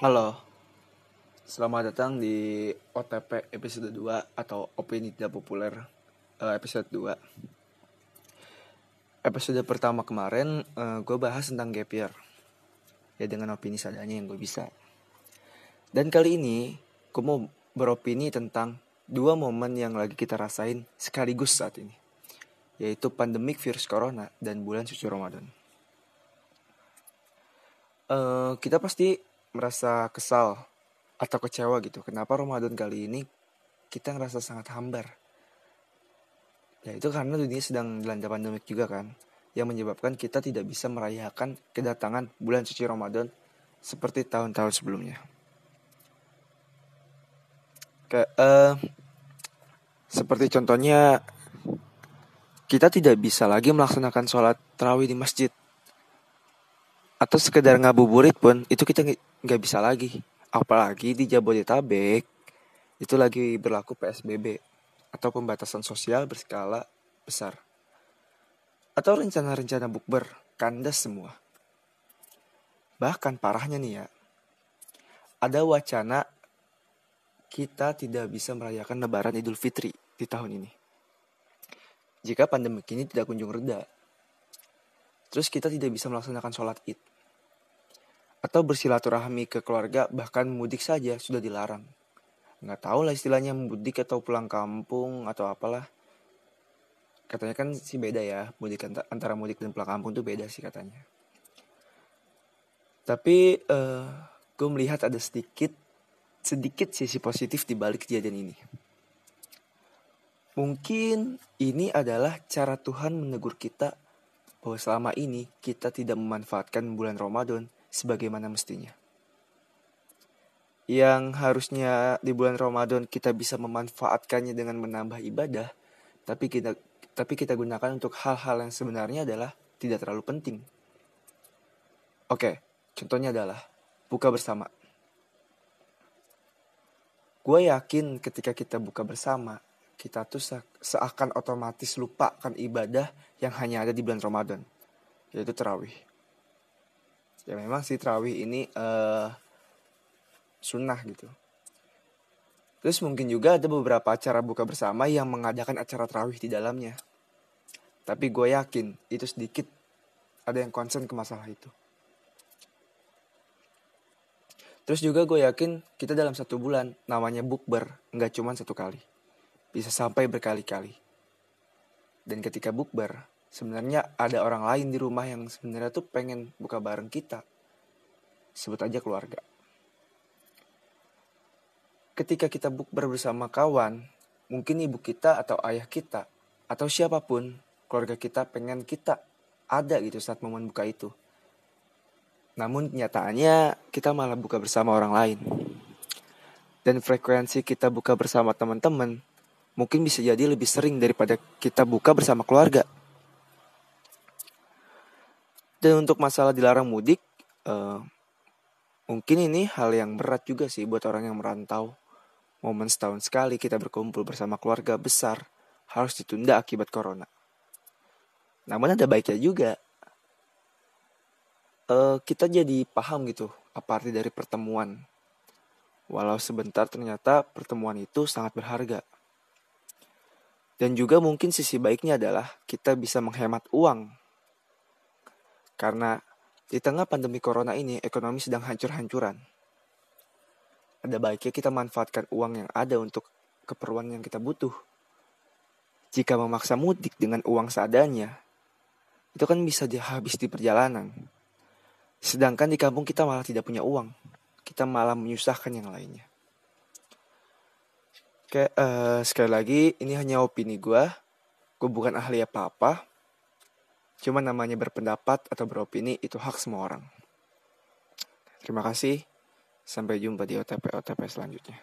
Halo, selamat datang di OTP episode 2 atau Opini Tidak Populer eh, episode 2 Episode pertama kemarin gue bahas tentang gap year. Ya dengan opini seadanya yang gue bisa. Dan kali ini gue mau beropini tentang dua momen yang lagi kita rasain sekaligus saat ini. Yaitu pandemik virus corona dan bulan suci Ramadan. Eh, Kita pasti merasa kesal atau kecewa gitu. Kenapa Ramadan kali ini kita ngerasa sangat hambar? Ya itu karena dunia sedang dilanda pandemik juga kan, yang menyebabkan kita tidak bisa merayakan kedatangan bulan suci Ramadan seperti tahun-tahun sebelumnya. Kayak eh, seperti contohnya kita tidak bisa lagi melaksanakan sholat terawih di masjid atau sekedar ngabuburit pun itu kita nggak- bisa lagi. Apalagi di Jabodetabek itu lagi berlaku PSBB atau pembatasan sosial berskala besar. Atau rencana-rencana bukber kandas semua. Bahkan parahnya nih ya ada wacana kita tidak bisa merayakan lebaran Idul Fitri di tahun ini. Jika pandemi ini tidak kunjung reda Terus kita tidak bisa melaksanakan sholat id. Atau bersilaturahmi ke keluarga, bahkan mudik saja sudah dilarang. Nggak tahu lah istilahnya mudik atau pulang kampung atau apalah. Katanya kan sih beda ya, mudik anta- antara mudik dan pulang kampung tuh beda sih katanya. Tapi eh gue melihat ada sedikit sedikit sisi positif di balik kejadian ini. Mungkin ini adalah cara Tuhan menegur kita bahwa selama ini kita tidak memanfaatkan bulan Ramadan sebagaimana mestinya. Yang harusnya di bulan Ramadan kita bisa memanfaatkannya dengan menambah ibadah, tapi kita tapi kita gunakan untuk hal-hal yang sebenarnya adalah tidak terlalu penting. Oke, contohnya adalah buka bersama. Gue yakin ketika kita buka bersama, kita tuh se- seakan otomatis lupakan ibadah yang hanya ada di bulan Ramadan, yaitu terawih. Ya memang sih terawih ini eh sunnah gitu. Terus mungkin juga ada beberapa acara buka bersama yang mengadakan acara terawih di dalamnya. Tapi gue yakin itu sedikit ada yang concern ke masalah itu. Terus juga gue yakin kita dalam satu bulan namanya bukber nggak cuma satu kali. Bisa sampai berkali-kali. Dan ketika bukber, sebenarnya ada orang lain di rumah yang sebenarnya tuh pengen buka bareng kita. Sebut aja keluarga. Ketika kita bukber bersama kawan, mungkin ibu kita atau ayah kita atau siapa pun keluarga kita pengen kita ada gitu saat momen buka itu. Namun kenyataannya kita malah buka bersama orang lain. Dan frekuensi kita buka bersama teman-teman mungkin bisa jadi lebih sering daripada kita buka bersama keluarga. Dan untuk masalah dilarang mudik, eh, mungkin ini hal yang berat juga sih buat orang yang merantau. Momen setahun sekali kita berkumpul bersama keluarga besar harus ditunda akibat corona. Namun ada baiknya juga. Eh, kita jadi paham gitu apa arti dari pertemuan. Walau sebentar ternyata pertemuan itu sangat berharga. Dan juga mungkin sisi baiknya adalah kita bisa menghemat uang. Karena di tengah pandemi corona ini ekonomi sedang hancur-hancuran. Ada baiknya kita manfaatkan uang yang ada untuk keperluan yang kita butuh. Jika memaksa mudik dengan uang seadanya, itu kan bisa di- habis di perjalanan. Sedangkan di kampung kita malah tidak punya uang. Kita malah menyusahkan yang lainnya. Oke, eh, sekali lagi ini hanya opini gue. Gue bukan ahli apa-apa. Cuma namanya berpendapat atau beropini itu hak semua orang. Terima kasih. Sampai jumpa di OTP-OTP selanjutnya.